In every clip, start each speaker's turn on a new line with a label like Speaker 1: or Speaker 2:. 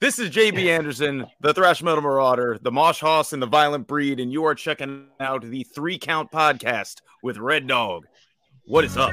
Speaker 1: This is JB Anderson, the Thrash Metal Marauder, the Mosh Hoss, and the Violent Breed, and you are checking out the Three Count Podcast with Red Dog. What is up?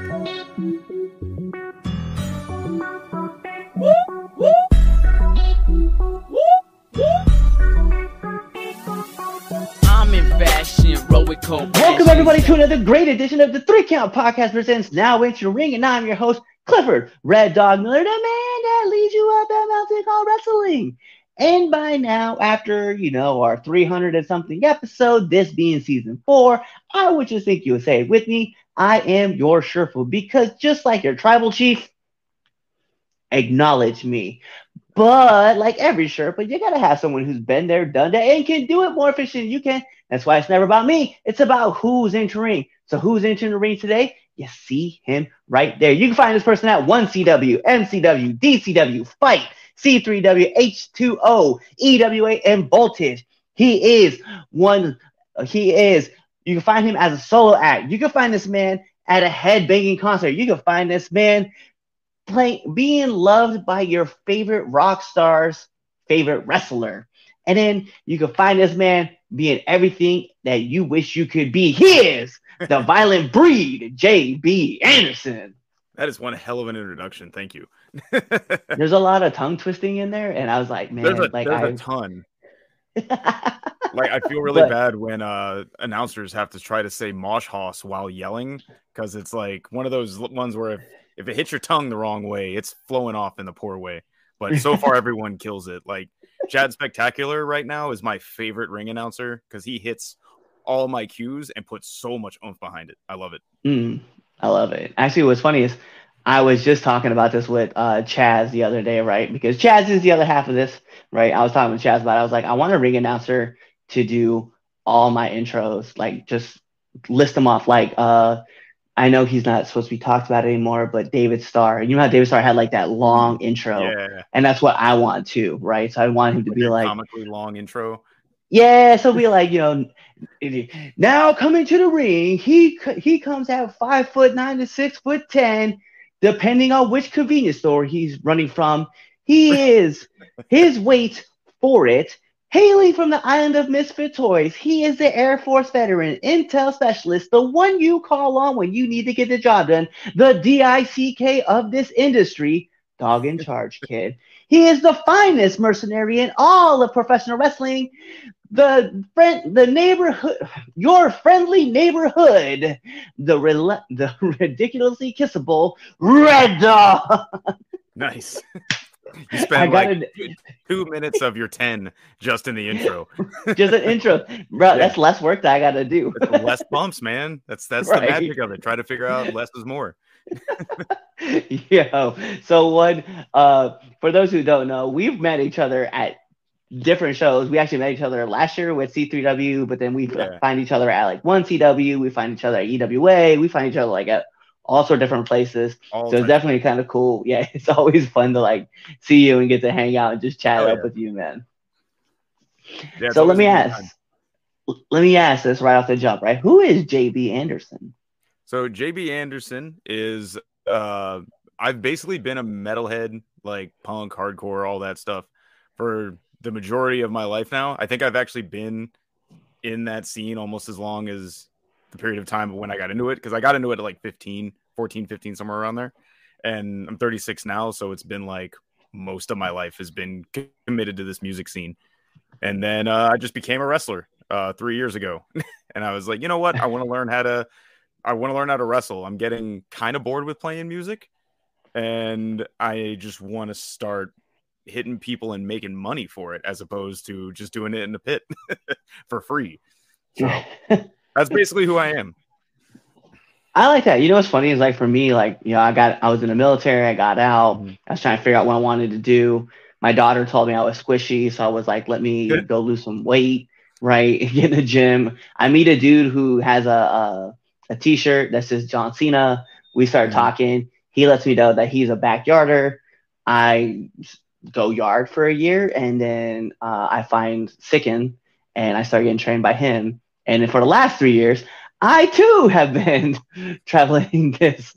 Speaker 2: I'm in fashion, roll.
Speaker 3: Welcome everybody to another great edition of the Three Count Podcast presents Now Into the Ring, and I'm your host Clifford Red Dog Miller, the man that leads you up that mountain called wrestling. And by now, after you know our 300 and something episode, this being season four, I would just think you would say it with me. I am your Sherpa because just like your tribal chief, acknowledge me. But like every Sherpa, you gotta have someone who's been there, done that, and can do it more efficient than you can. That's why it's never about me. It's about who's entering. So who's entering the ring today? You see him right there. You can find this person at 1CW, MCW, DCW, Fight, C3W, H2O, EWA, and Voltage. He is one, he is, you can find him as a solo act. You can find this man at a headbanging concert. You can find this man playing, being loved by your favorite rock star's favorite wrestler. And then you can find this man being everything that you wish you could be. He is the violent breed, J.B. Anderson.
Speaker 1: That is one hell of an introduction. Thank you.
Speaker 3: There's a lot of tongue twisting in there, and I was like, man,
Speaker 1: there's a,
Speaker 3: like
Speaker 1: there's
Speaker 3: I,
Speaker 1: a ton. like I feel really
Speaker 3: But-
Speaker 1: bad when uh announcers have to try to say mosh hoss while yelling because it's like one of those ones where if, if it hits your tongue the wrong way, it's flowing off in the poor way. But so far everyone kills it. Like Chad Spectacular right now is my favorite ring announcer because he hits all my cues and put so much oomph behind it. I love it.
Speaker 3: Mm, I love it. Actually, what's funny is I was just talking about this with uh, Chaz the other day, right? Because Chaz is the other half of this, right? I was talking with Chaz about. It. I was like, I want a ring announcer to do all my intros, like just list them off. Like, uh, I know he's not supposed to be talked about anymore, but David Starr. You know how David Starr had like that long intro,
Speaker 1: Yeah.
Speaker 3: and that's what I want too, right? So I want him to be like,
Speaker 1: comically long intro.
Speaker 3: Yeah, so be like, you know, now coming to the ring, he he comes at five foot nine to six foot ten, depending on which convenience store he's running from. He is his weight for it. Hailing from the island of Misfit Toys, he is the Air Force veteran, intel specialist, the one you call on when you need to get the job done, the DICK of this industry, dog in charge, kid. He is the finest mercenary in all of professional wrestling, the friend, the neighborhood, your friendly neighborhood, the rel- the ridiculously kissable Red Dog.
Speaker 1: Nice. you spent like two minutes of your 10 just in the intro.
Speaker 3: Just an intro, bro. That's less work that I got to do.
Speaker 1: Less bumps, man. That's that's
Speaker 3: Right.
Speaker 1: the magic of it. Try to figure out less is more.
Speaker 3: Yo, so one, uh, for those who don't know, we've met each other at different shows. We actually met each other last year with C3W, but then we
Speaker 1: Yeah.
Speaker 3: find each other at like one CW. We find each other at EWA. We find each other like at all sorts of different places.
Speaker 1: All
Speaker 3: So it's definitely kind of cool. Yeah, it's always fun to like see you and get to hang out and just chat
Speaker 1: Oh,
Speaker 3: up
Speaker 1: yeah.
Speaker 3: with you, man.
Speaker 1: Yeah,
Speaker 3: so let me ask. Let me ask this right off the jump, right? Who is JB Anderson?
Speaker 1: So JB Anderson is uh I've basically been a metalhead, like punk, hardcore, all that stuff for the majority of my life now. I think I've actually been in that scene almost as long as the period of time when I got into it because I got into it at like 15, 14, 15, somewhere around there. And I'm 36 now, so it's been like most of my life has been committed to this music scene. And then uh, I just became a wrestler uh, three years ago, and I was like, you know what? I want to learn how to, I want to learn how to wrestle. I'm getting kind of bored with playing music, and I just want to start hitting people and making money for it, as opposed to just doing it in the pit for free. So that's basically who I am.
Speaker 3: I like that. You know what's funny is like for me, like you know, I got I was in the military, I got out,
Speaker 1: Mhm.
Speaker 3: I was trying to figure out what I wanted to do. My daughter told me I was squishy, so I was like, let me
Speaker 1: Good.
Speaker 3: go lose some weight, right? Get in the gym. I meet a dude who has a a, a t-shirt that says John Cena. We start
Speaker 1: Mhm.
Speaker 3: talking. He lets me know that he's a backyarder. I go yard for a year, and then uh, I find Sicken, and I start getting trained by him. And then for the last three years, I too have been traveling this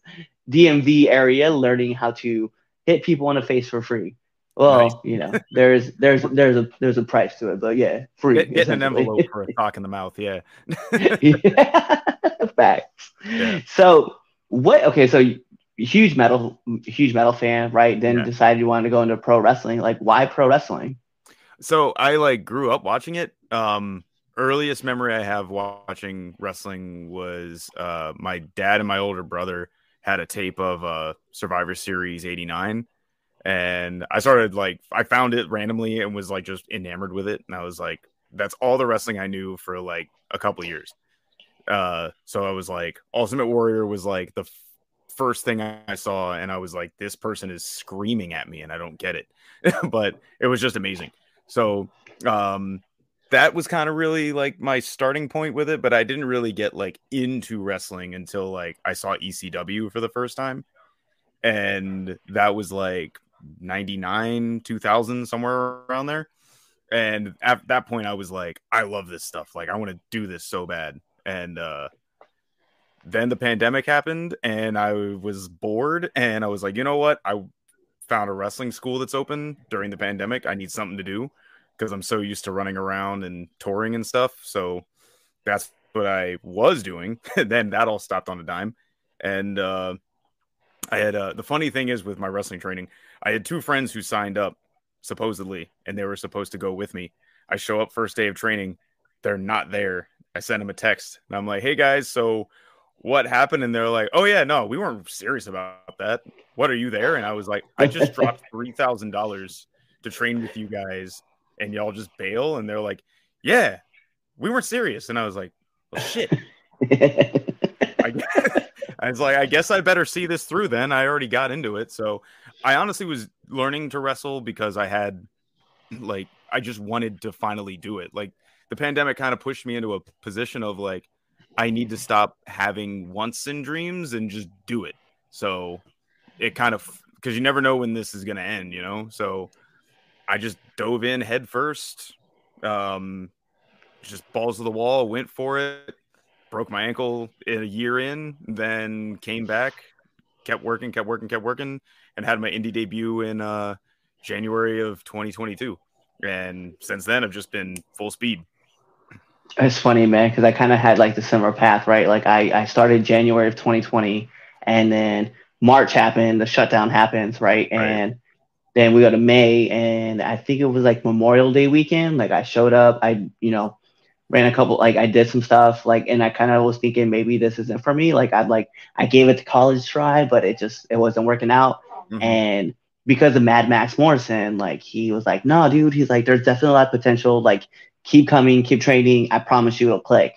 Speaker 3: DMV area, learning how to hit people in the face for free. Well,
Speaker 1: Nice.
Speaker 3: you know, there's there's there's a there's a price to it, but yeah, free.
Speaker 1: Get, getting an envelope for a sock in the mouth. Yeah.
Speaker 3: yeah. Facts.
Speaker 1: Yeah.
Speaker 3: So what? Okay, so huge metal, huge metal fan, right? Then
Speaker 1: Yeah.
Speaker 3: decided you wanted to go into pro wrestling. Like, why pro wrestling?
Speaker 1: So I like grew up watching it. Um, earliest memory I have watching wrestling was uh, my dad and my older brother had a tape of uh, Survivor Series '89, and I started like I found it randomly and was like just enamored with it, and I was like, that's all the wrestling I knew for like a couple years. Uh, so I was like, Ultimate Warrior was like the first thing I saw, and I was like, this person is screaming at me, and I don't get it, but it was just amazing. So um that was kind of really like my starting point with it, but I didn't really get like into wrestling until like I saw ECW for the first time. And that was like 99, 2000, somewhere around there. And at that point, I was like, I love this stuff. Like, I want to do this so bad. And uh, then the pandemic happened, and I was bored. And I was like, you know what? I found a wrestling school that's open during the pandemic. I need something to do because I'm so used to running around and touring and stuff. So that's what I was doing. then that all stopped on a dime. And uh, I had uh, the funny thing is with my wrestling training, I had two friends who signed up supposedly, and they were supposed to go with me. I show up first day of training, they're not there. I send them a text, and I'm like, "Hey guys, so what happened?" And they're like, "Oh yeah, no, we weren't serious about that. What are you there?" And I was like, "I just dropped three thousand dollars to train with you guys, and y'all just bail." And they're like, "Yeah, we weren't serious." And I was like, "Well, shit." I, I was like, I guess I better see this through then. I already got into it. So I honestly was learning to wrestle because I had, like, I just wanted to finally do it. Like, the pandemic kind of pushed me into a position of, like, I need to stop having wants and dreams and just do it. So it kind of, because you never know when this is going to end, you know? So I just dove in head first, um, just balls to the wall, went for it broke my ankle in a year in, then came back, kept working, kept working, kept working, and had my indie debut in uh, January of 2022. And since then, I've just been full speed.
Speaker 3: It's funny, man, because I kind of had like the similar path, right? Like I, I started January of 2020, and then March happened, the shutdown happens, right?
Speaker 1: Right.
Speaker 3: And then we go to May, and I think it was like Memorial Day weekend. Like I showed up, I you know ran a couple, like I did some stuff, like, and I kind of was thinking maybe this isn't for me. Like I'd like I gave it to college try, but it just it wasn't working out.
Speaker 1: Mhm.
Speaker 3: And because of Mad Max Morrison, like he was like, no, dude, he's like, there's definitely a lot of potential. Like, keep coming, keep training. I promise you it'll click.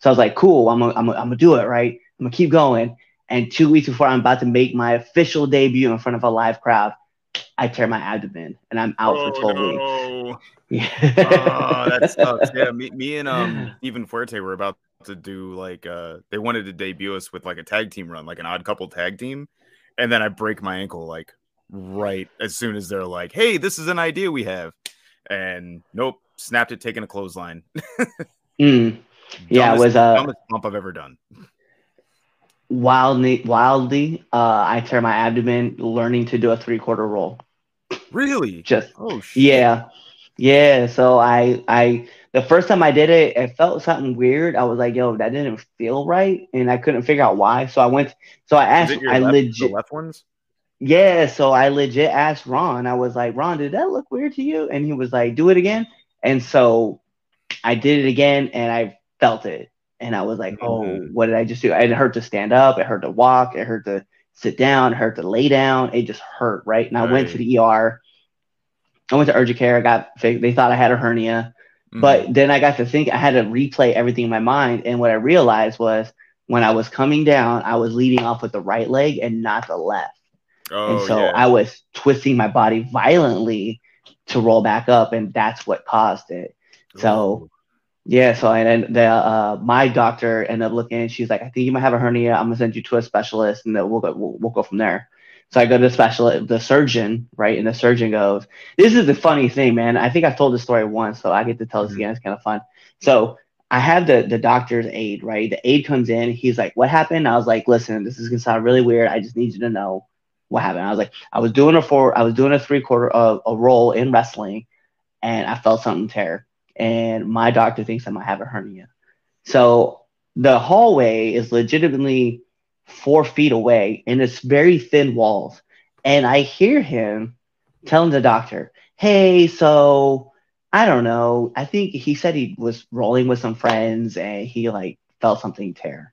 Speaker 3: So I was like, cool, I'm gonna, I'm gonna, I'm gonna do it, right? I'm gonna keep going. And two weeks before I'm about to make my official debut in front of a live crowd, I tear my abdomen and I'm out for 12 weeks. Yeah.
Speaker 1: oh, that sucks. Yeah, me, me and um Steven Fuerte were about to do like uh they wanted to debut us with like a tag team run, like an odd couple tag team, and then I break my ankle like right as soon as they're like, "Hey, this is an idea we have," and nope, snapped it, taking a clothesline.
Speaker 3: Mm. Yeah, it was uh,
Speaker 1: dumbest bump I've ever done.
Speaker 3: wildly, wildly. Uh, I tear my abdomen learning to do a three quarter roll.
Speaker 1: Really?
Speaker 3: Just
Speaker 1: Oh shit.
Speaker 3: Yeah. Yeah. So I I the first time I did it, it felt something weird. I was like, yo, that didn't feel right. And I couldn't figure out why. So I went so I asked I
Speaker 1: left,
Speaker 3: legit
Speaker 1: left ones?
Speaker 3: yeah, so I legit asked Ron. I was like, Ron, did that look weird to you? And he was like, do it again. And so I did it again and I felt it. And I was like, oh,
Speaker 1: Mhm.
Speaker 3: what did I just do? It hurt to stand up. It hurt to walk. It hurt to sit down. It hurt to lay down. It just hurt, right? And I went to the ER. I went to urgent care. I got fixed. They thought I had a hernia.
Speaker 1: Mhm.
Speaker 3: But then I got to think, I had to replay everything in my mind. And what I realized was when I was coming down, I was leading off with the right leg and not the left.
Speaker 1: oh
Speaker 3: and so
Speaker 1: yeah.
Speaker 3: I was twisting my body violently to roll back up, and that's what caused it. So yeah, so and then the uh, my doctor ended up looking, and she's like, "I think you might have a hernia. I'm gonna send you to a specialist, and then we'll go we'll, we'll go from there." So I go to the specialist, the surgeon, right, and the surgeon goes, "This is the funny thing, man. I think I've told this story once, so I get to tell this
Speaker 1: Mhm.
Speaker 3: again. It's kind of fun." So I have the the doctor's aide, right? The aide comes in. He's like, "What happened?" I was like, "Listen, this is gonna sound really weird. I just need you to know." What happened. I was like, I was doing a four, I was doing a three quarter uh, a roll in wrestling, and I felt something tear, and my doctor thinks I might have a hernia. So the hallway is legitimately four feet away, and it's very thin walls, and I hear him telling the doctor, "Hey, so I don't know. I think he said he was rolling with some friends, and he like felt something tear."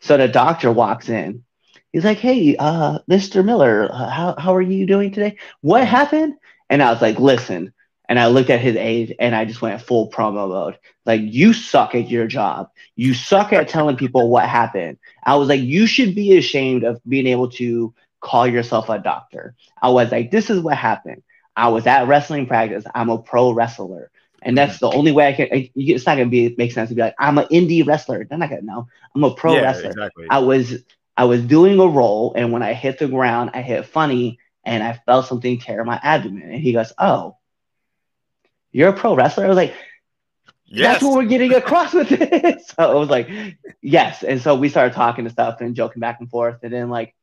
Speaker 3: So the doctor walks in He's like, "Hey, uh, Mr. Miller, uh, how how are you doing today? What happened?" And I was like, "Listen." And I looked at his age and I just went full promo mode. Like, you suck at your job. You suck at telling people what happened. I was like, you should be ashamed of being able to call yourself a doctor. I was like, this is what happened. I was at wrestling practice. I'm a pro wrestler. And that's the only way I can. It's not gonna be make sense to be like I'm an indie wrestler. They're not gonna know. I'm a pro
Speaker 1: Yeah,
Speaker 3: wrestler.
Speaker 1: exactly.
Speaker 3: I was I was doing a roll, and when I hit the ground, I hit funny, and I felt something tear my abdomen. And he goes, "Oh, you're a pro wrestler." I was like,
Speaker 1: Yes.
Speaker 3: "That's what we're getting across with this." so it was like, "Yes." And so we started talking and stuff and joking back and forth, and then like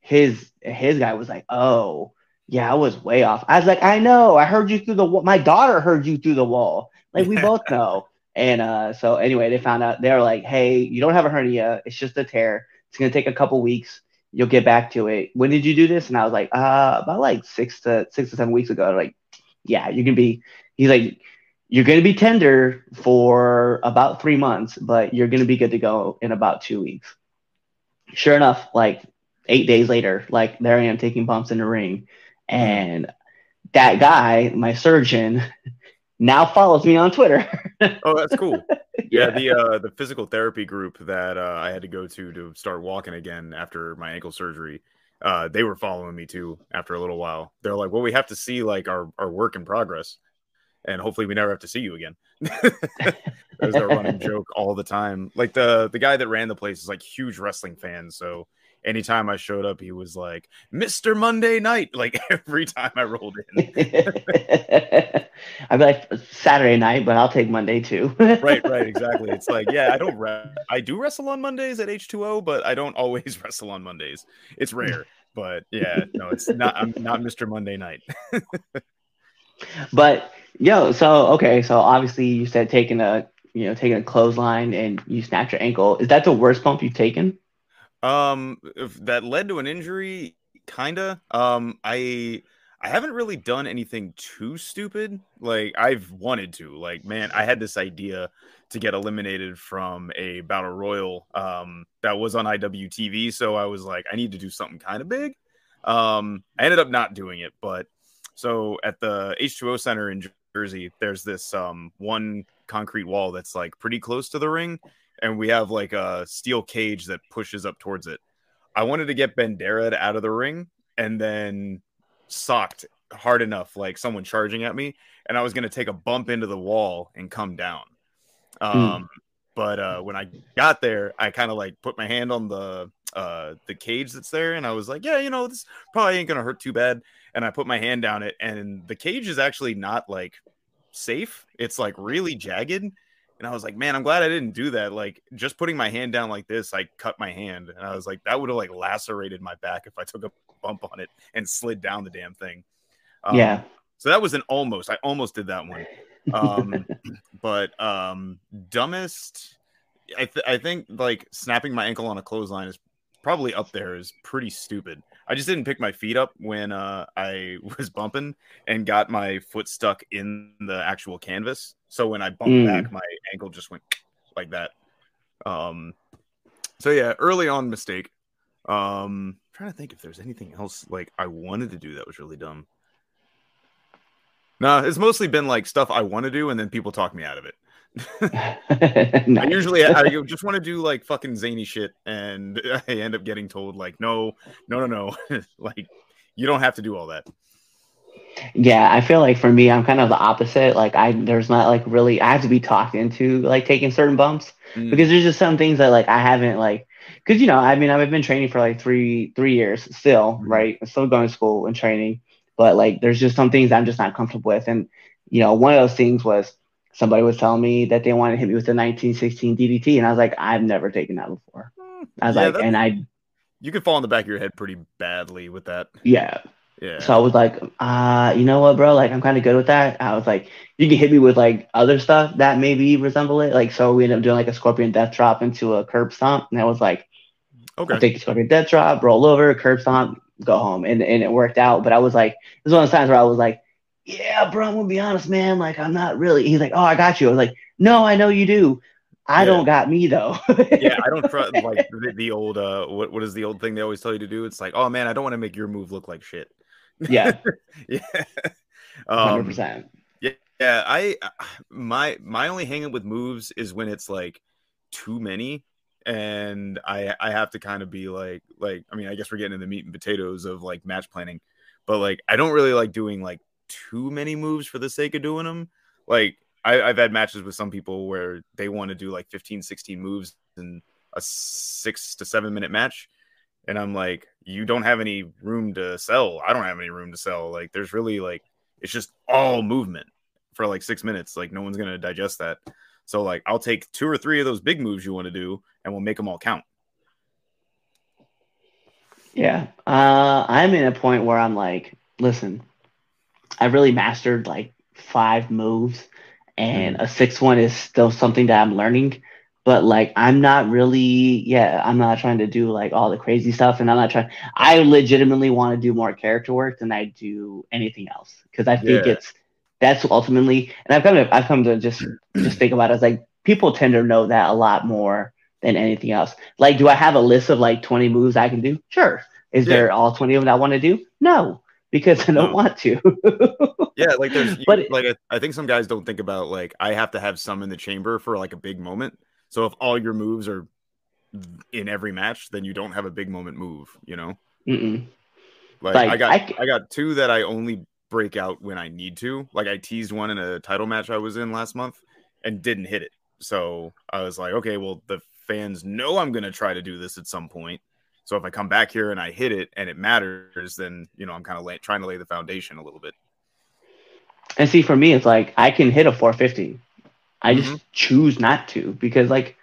Speaker 3: his his guy was like, "Oh." Yeah, I was way off. I was like, I know. I heard you through the wall. My daughter heard you through the wall. Like we both know. And uh, so anyway, they found out they were like, "Hey, you don't have a hernia. It's just a tear. It's gonna take a couple weeks. You'll get back to it. When did you do this?" And I was like, "Uh, about like six to six to seven weeks ago." Like, "Yeah, you can be." He's like, "You're gonna be tender for about three months, but you're gonna be good to go in about two weeks." Sure enough, like eight days later, like there I am taking bumps in the ring, and that guy, my surgeon, now follows me on Twitter.
Speaker 1: Oh, that's cool. yeah, the uh the physical therapy group that uh, I had to go to to start walking again after my ankle surgery. Uh, they were following me too after a little while. They're like, "Well, we have to see like our our work in progress, and hopefully we never have to see you again." that was a running joke all the time. Like the the guy that ran the place is like huge wrestling fan, so anytime I showed up, he was like, "Mister Monday Night," like every time I rolled in.
Speaker 3: I'd be like Saturday night, but I'll take Monday too.
Speaker 1: right, right, exactly. It's like, yeah, I don't re- I do wrestle on Mondays at H2O, but I don't always wrestle on Mondays. It's rare, but yeah, no, it's not I'm not Mr. Monday night.
Speaker 3: But yo, so okay, so obviously you said taking a you know taking a clothesline and you snapped your ankle. Is that the worst bump you've taken?
Speaker 1: Um that led to an injury kinda. Um I I haven't really done anything too stupid. Like I've wanted to. Like man, I had this idea to get eliminated from a battle royal um that was on IWTV, so I was like I need to do something kind of big. Um I ended up not doing it, but so at the H2O Center in Jersey, there's this um one concrete wall that's like pretty close to the ring, and we have like a steel cage that pushes up towards it. I wanted to get Bandera out of the ring and then socked hard enough, like someone charging at me, and I was gonna take a bump into the wall and come down. Um, but uh, when I got there, I kind of like put my hand on the uh the cage that's there, and I was like, yeah, you know, this probably ain't gonna hurt too bad. And I put my hand down it, and the cage is actually not like safe. It's like really jagged. And I was like, man, I'm glad I didn't do that. Like just putting my hand down like this, I cut my hand. And I was like, that would have like lacerated my back if I took a bump on it and slid down the damn thing. Um,
Speaker 3: yeah.
Speaker 1: So that was an almost. I almost did that one. Um, but um, dumbest, I, th- I think like snapping my ankle on a clothesline is probably up there is pretty stupid. I just didn't pick my feet up when uh, I was bumping and got my foot stuck in the actual canvas. So when I bumped
Speaker 3: Mm.
Speaker 1: back, my ankle just went like that. Um, so yeah, early on mistake. Um, trying to think if there's anything else like I wanted to do that was really dumb. Nah, it's mostly been like stuff I want to do, and then people talk me out of it. I usually I just want to do like fucking zany shit, and I end up getting told like, no, no, no, no, like you don't have to do all that.
Speaker 3: Yeah, I feel like for me, I'm kind of the opposite. Like I, there's not like really, I have to be talked into like taking certain bumps
Speaker 1: Mm.
Speaker 3: because there's just some things that like I haven't like, because you know, I mean, I've been training for like three three years still,
Speaker 1: Mhm.
Speaker 3: right? I'm still going to school and training, but like there's just some things I'm just not comfortable with, and you know, one of those things was somebody was telling me that they wanted to hit me with a 1916 DDT, and I was like, I've never taken that before. I was
Speaker 1: Yeah,
Speaker 3: like, and I,
Speaker 1: you could fall in the back of your head pretty badly with that.
Speaker 3: Yeah.
Speaker 1: Yeah.
Speaker 3: So I was like, uh, you know what, bro? Like, I'm kind of good with that. I was like, you can hit me with like other stuff that maybe resemble it. Like, so we ended up doing like a scorpion death drop into a curb stomp, and I was like,
Speaker 1: okay.
Speaker 3: I'll take the scorpion death drop, roll over, curb stomp, go home, and and it worked out. But I was like, it was one of those times where I was like, yeah, bro, I'm gonna be honest, man. Like, I'm not really. He's like, oh, I got you. I was like, no, I know you do. I
Speaker 1: Yeah.
Speaker 3: don't got me though.
Speaker 1: yeah, I don't trust like the, the old uh what what is the old thing they always tell you to do? It's like, oh man, I don't want to make your move look like shit.
Speaker 3: yeah,
Speaker 1: yeah.
Speaker 3: hundred
Speaker 1: Um,
Speaker 3: percent.
Speaker 1: yeah, yeah. I my my only hang up with moves is when it's like too many and I I have to kind of be like like I mean, I guess we're getting in the meat and potatoes of like match planning, but like I don't really like doing like too many moves for the sake of doing them. Like I, I've had matches with some people where they want to do like 15, 16 moves in a six to seven minute match. And I'm like, you don't have any room to sell. I don't have any room to sell. Like, there's really like, it's just all movement for like six minutes. Like, no one's to digest that. So, like, I'll take two or three of those big moves you want to do and we'll make them all count.
Speaker 3: Yeah. Uh, I'm in a point where I'm like, listen, I really mastered like five moves, and mm-hmm. a sixth one is still something that I'm learning. But like, I'm not really, yeah, I'm not trying to do like all the crazy stuff, and I'm not trying. I legitimately want to do more character work than I do anything else because I think
Speaker 1: Yeah.
Speaker 3: it's that's ultimately, and I've come to I've come to just just think about it as like people tend to know that a lot more than anything else. Like, do I have a list of like 20 moves I can do? Sure. Is
Speaker 1: Yeah.
Speaker 3: there all 20 of them that I want to do? No, because I don't
Speaker 1: No.
Speaker 3: want to.
Speaker 1: Yeah, like there's
Speaker 3: But
Speaker 1: you-
Speaker 3: it-
Speaker 1: like I, I think some guys don't think about like I have to have some in the chamber for like a big moment. So if all your moves are in every match, then you don't have a big moment move, you know?
Speaker 3: Mm-mm.
Speaker 1: Like,
Speaker 3: Like,
Speaker 1: I got
Speaker 3: I
Speaker 1: got two that I only break out when I need to. Like I teased one in a title match I was in last month and didn't hit it. So I was like, okay, well the fans know I'm gonna try to do this at some point. So if I come back here and I hit it and it matters, then you know I'm kind of lay, trying to lay the foundation a little bit.
Speaker 3: And see, for me, it's like I can hit a 450. I just
Speaker 1: Mm-hmm.
Speaker 3: choose not to because, like,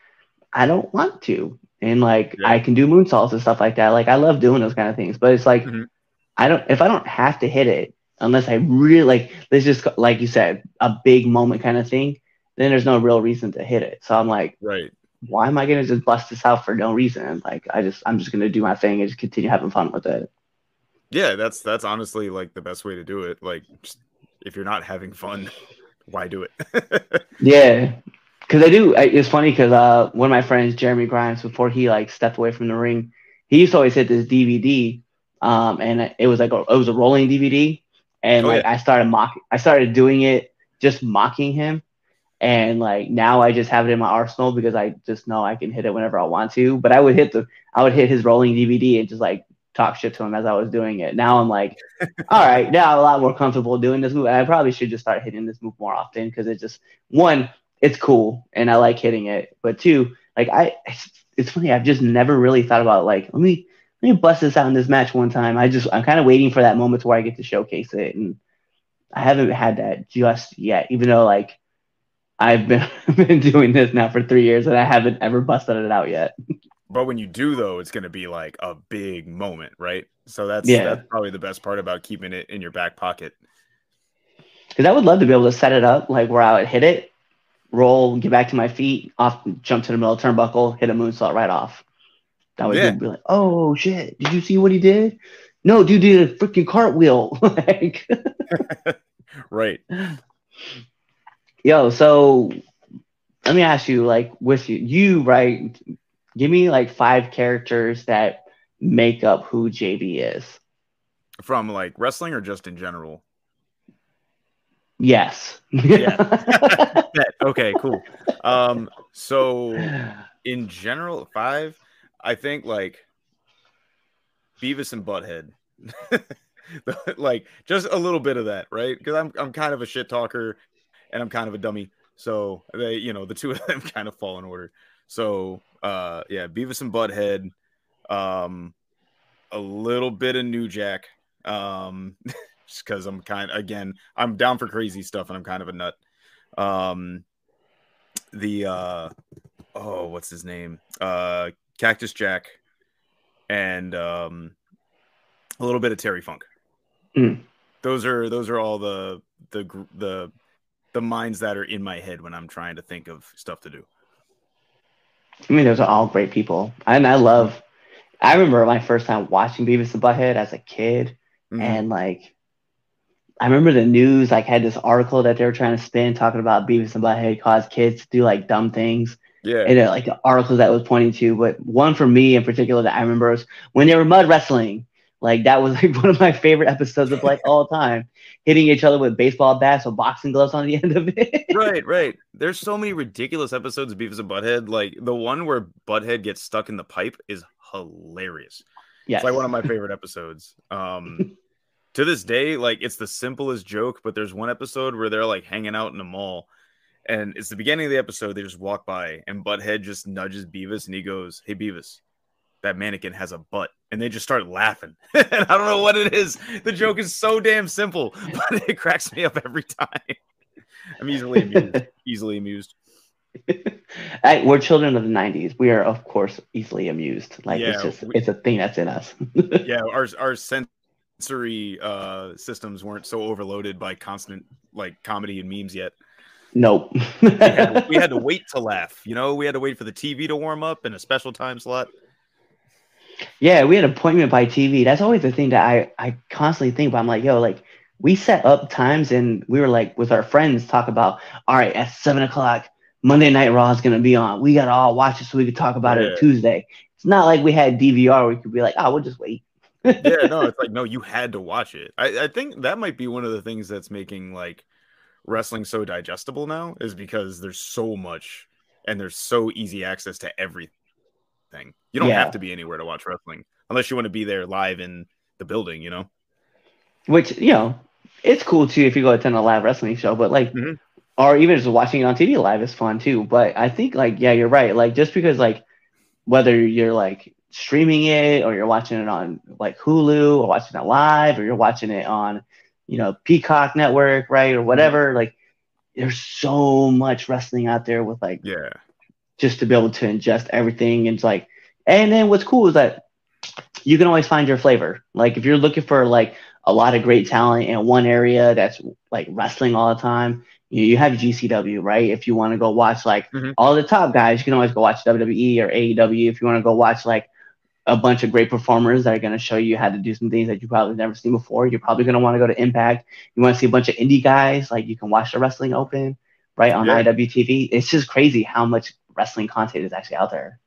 Speaker 3: I don't want to. And like,
Speaker 1: Yeah.
Speaker 3: I can do moonsaults and stuff like that. Like, I love doing those kind of things. But it's like,
Speaker 1: Mhm.
Speaker 3: I don't. If I don't have to hit it, unless I really like, let's just like you said, a big moment kind of thing. Then there's no real reason to hit it. So I'm like,
Speaker 1: Right.
Speaker 3: Why am I gonna just bust this out for no reason? Like, I just, I'm just gonna do my thing and just continue having fun with it.
Speaker 1: Yeah, that's that's honestly like the best way to do it. Like just, if you're not having fun, why do it?
Speaker 3: Yeah, because I do. I, it's funny because uh, one of my friends, Jeremy Grimes, before he like stepped away from the ring, he used to always hit this DVD, um, and it was like a, it was a rolling DVD, and
Speaker 1: Oh,
Speaker 3: like I started mock, I started doing it just mocking him, and like now I just have it in my arsenal because I just know I can hit it whenever I want to. But I would hit the, I would hit his rolling DVD and just like talk shit to him as I was doing it. Now I'm like, all right, now I'm a lot more comfortable doing this move. And I probably should just start hitting this move more often because it just one, it's cool and I like hitting it. But two, like I, it's, it's funny. I've just never really thought about like let me let me bust this out in this match one time. I just I'm kind of waiting for that moment to where I get to showcase it, and I haven't had that just yet. Even though like I've been been doing this now for three years and I haven't ever busted it out yet.
Speaker 1: but when you do though, it's gonna be like a big moment, right? So that's
Speaker 3: Yeah.
Speaker 1: that's probably the best part about keeping it in your back pocket.
Speaker 3: Because I would love to be able to set it up like where I would hit it, roll, get back to my feet, off, jump to the middle turnbuckle, hit a moonsault right off. That would
Speaker 1: Yeah.
Speaker 3: be like, oh shit, did you see what he did? No, dude did a freaking cartwheel. like,
Speaker 1: Right.
Speaker 3: Yo, so let me ask you, like, with you, you right? Give me like five characters that make up who JB is.
Speaker 1: From like wrestling or just in general?
Speaker 3: Yes.
Speaker 1: Yeah. Okay, cool. Um, so in general, five, I think like Beavis and Butthead. like just a little bit of that, right? Because I'm I'm kind of a shit talker and I'm kind of a dummy. So they, you know, the two of them kind of fall in order. So uh yeah, Beavis and Butthead, um a little bit of New Jack. Um just because I'm kind again, I'm down for crazy stuff and I'm kind of a nut. Um the uh oh, what's his name? Uh Cactus Jack. and um, a little bit of Terry Funk.
Speaker 3: Mm.
Speaker 1: Those are those are all the the the the minds that are in my head when I'm trying to think of stuff to do.
Speaker 3: I mean, those are all great people, and I love. I remember my first time watching Beavis and Butthead as a kid,
Speaker 1: Mhm.
Speaker 3: and like, I remember the news like had this article that they were trying to spin talking about Beavis and Butthead caused kids to do like dumb things,
Speaker 1: yeah,
Speaker 3: and uh, like the articles that was pointing to. But one for me in particular that I remember was when they were mud wrestling. Like that was like one of my favorite episodes of like all time, hitting each other with baseball bats with boxing gloves on the end of it.
Speaker 1: right, right. There's so many ridiculous episodes of Beavis and Butthead. Like the one where Butthead gets stuck in the pipe is hilarious.
Speaker 3: yes.
Speaker 1: It's like one of my favorite episodes. Um, to this day, like it's the simplest joke, but there's one episode where they're like hanging out in a mall, and it's the beginning of the episode. They just walk by, and Butthead just nudges Beavis, and he goes, "Hey, Beavis." That mannequin has a butt, and they just start laughing. and I don't know what it is. The joke is so damn simple, but it cracks me up every time. I'm easily amused. easily amused.
Speaker 3: I, we're children of the 90s. We are, of course, easily amused. Like
Speaker 1: Yeah,
Speaker 3: it's just,
Speaker 1: we-
Speaker 3: it's a thing that's in us.
Speaker 1: yeah our our sensory uh systems weren't so overloaded by constant like comedy and memes yet
Speaker 3: nope.
Speaker 1: we had, to, we had to wait to laugh you know we had to wait for the tv to warm up in a special time slot
Speaker 3: yeah, we had appointment by TV. That's always the thing that I, I constantly think about. I'm like, yo, like we set up times and we were like with our friends talk about, all right, at seven o'clock, Monday Night Raw is gonna be on. We gotta all watch it so we could talk about it
Speaker 1: Yeah.
Speaker 3: Tuesday. It's not like we had DVR where we could be like, oh, we'll just wait.
Speaker 1: yeah no it's like no you had to watch it I, I think that might be one of the things that's making like wrestling so digestible now is because there's so much and there's so easy access to everything you don't
Speaker 3: Yeah.
Speaker 1: have to be anywhere to watch wrestling unless you want to be there live in the building you know
Speaker 3: Which, you know, it's cool too if you go attend a live wrestling show, but like
Speaker 1: Mhm.
Speaker 3: or even just watching it on TV live is fun too. But I think like yeah, you're right. Like just because like whether you're like streaming it or you're watching it on like Hulu or watching it live or you're watching it on you know Peacock Network, right, or whatever, like there's so much wrestling out there with like
Speaker 1: yeah
Speaker 3: just to be able to ingest everything. And it's like and then what's cool is that you can always find your flavor. Like if you're looking for like a lot of great talent in one area that's like wrestling all the time you, you have gcw right? If you want to go watch like
Speaker 1: Mhm.
Speaker 3: all the top guys you can always go watch wwe or aew if you want to go watch like a bunch of great performers that are going to show you how to do some things that you probably never seen before you're probably going to want to go to impact. You want to see a bunch of indie guys like you can watch the wrestling open right on
Speaker 1: Yeah.
Speaker 3: iwtv it's just crazy how much wrestling content is actually out there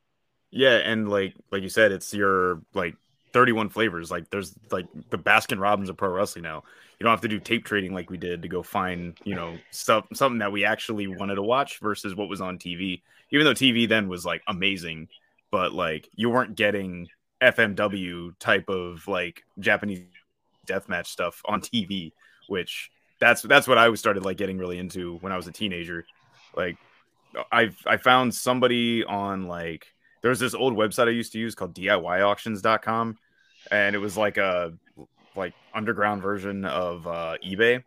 Speaker 1: Yeah, and like like you said, it's your like 31 flavors. Like there's like the Baskin Robbins of pro wrestling now. You don't have to do tape trading like we did to go find, you know, stuff something that we actually wanted to watch versus what was on TV. Even though TV then was like amazing, but like you weren't getting FMW type of like Japanese deathmatch stuff on TV, which that's that's what I was started like getting really into when I was a teenager. Like I I found somebody on like there was this old website I used to use called DIYauctions.com, and it was like a like underground version of uh, eBay.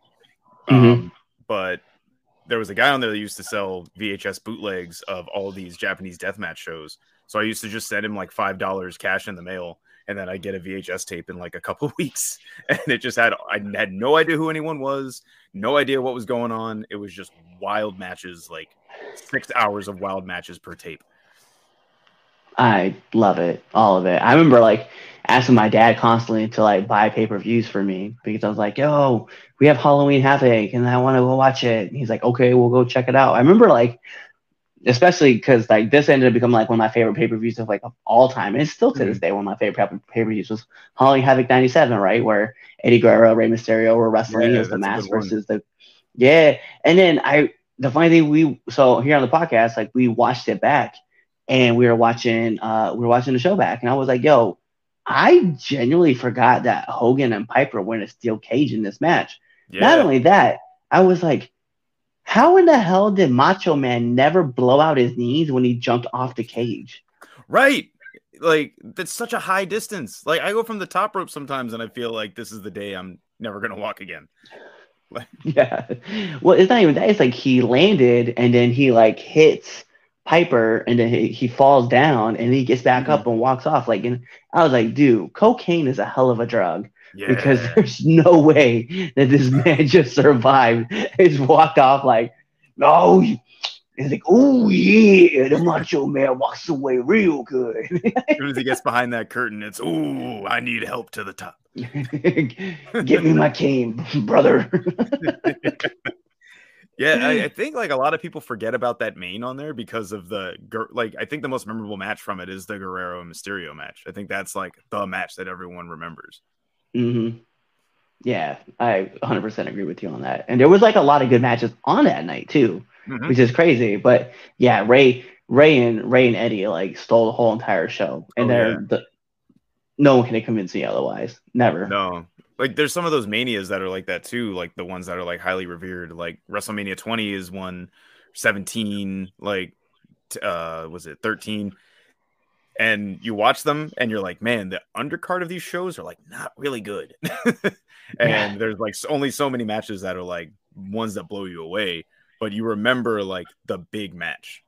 Speaker 1: Um, but there was a guy on there that used to sell VHS bootlegs of all these Japanese deathmatch shows. So I used to just send him like five dollars cash in the mail, and then I get a VHS tape in like a couple weeks. And it just had I had no idea who anyone was, no idea what was going on. It was just wild matches, like six hours of wild matches per tape.
Speaker 3: I love it, all of it. I remember like asking my dad constantly to like buy pay per views for me because I was like, "Yo, we have Halloween Havoc, and I want to go watch it." And he's like, "Okay, we'll go check it out." I remember like, especially because like this ended up becoming like one of my favorite pay per views of like of all time, and it's still to this day one of my favorite pay per views was Halloween Havoc '97, right, where Eddie Guerrero, Rey Mysterio were wrestling.
Speaker 1: Yeah,
Speaker 3: as the mask versus the yeah, and then I the funny thing we so here on the podcast like we watched it back and we were watching uh we were watching the show back and I was like, yo, I genuinely forgot that Hogan and Piper were in a steel cage in this match.
Speaker 1: Yeah,
Speaker 3: Not only that, I was like, how in the hell did Macho Man never blow out his knees when he jumped off the cage?
Speaker 1: right. Like that's such a high distance. Like I go from the top rope sometimes, and I feel like this is the day I'm never gonna walk again.
Speaker 3: Yeah. Well, it's not even that. It's like he landed and then he like hits Piper, and then he, he falls down, and he gets back mm-hmm. up and walks off. Like, and I was like, dude, cocaine is a hell of a drug
Speaker 1: Yeah.
Speaker 3: because there's no way that this man just survived. He's walked off like, no. He's like, oh yeah, the macho man walks away real good.
Speaker 1: as soon as he gets behind that curtain, it's ooh, I need help to the top.
Speaker 3: Give me my cane, brother.
Speaker 1: Yeah, I, I think like a lot of people forget about that main on there because of the like. I think the most memorable match from it is the Guerrero and Mysterio match. I think that's like the match that everyone remembers.
Speaker 3: Hmm Yeah, I 100% agree with you on that. And there was like a lot of good matches on that night too,
Speaker 1: Mhm.
Speaker 3: which is crazy. But yeah, Rey, Rey and Rey and Eddie like stole the whole entire show, and
Speaker 1: Oh,
Speaker 3: they're
Speaker 1: yeah.
Speaker 3: the, no one can convince me otherwise. Never.
Speaker 1: No, like there's some of those manias that are like that too, like the ones that are like highly revered. Like WrestleMania 20 is one, 17, like uh, was it 13? And you watch them, and you're like, man, the undercard of these shows are like not really good. and there's like only so many matches that are like ones that blow you away, but you remember like the big match.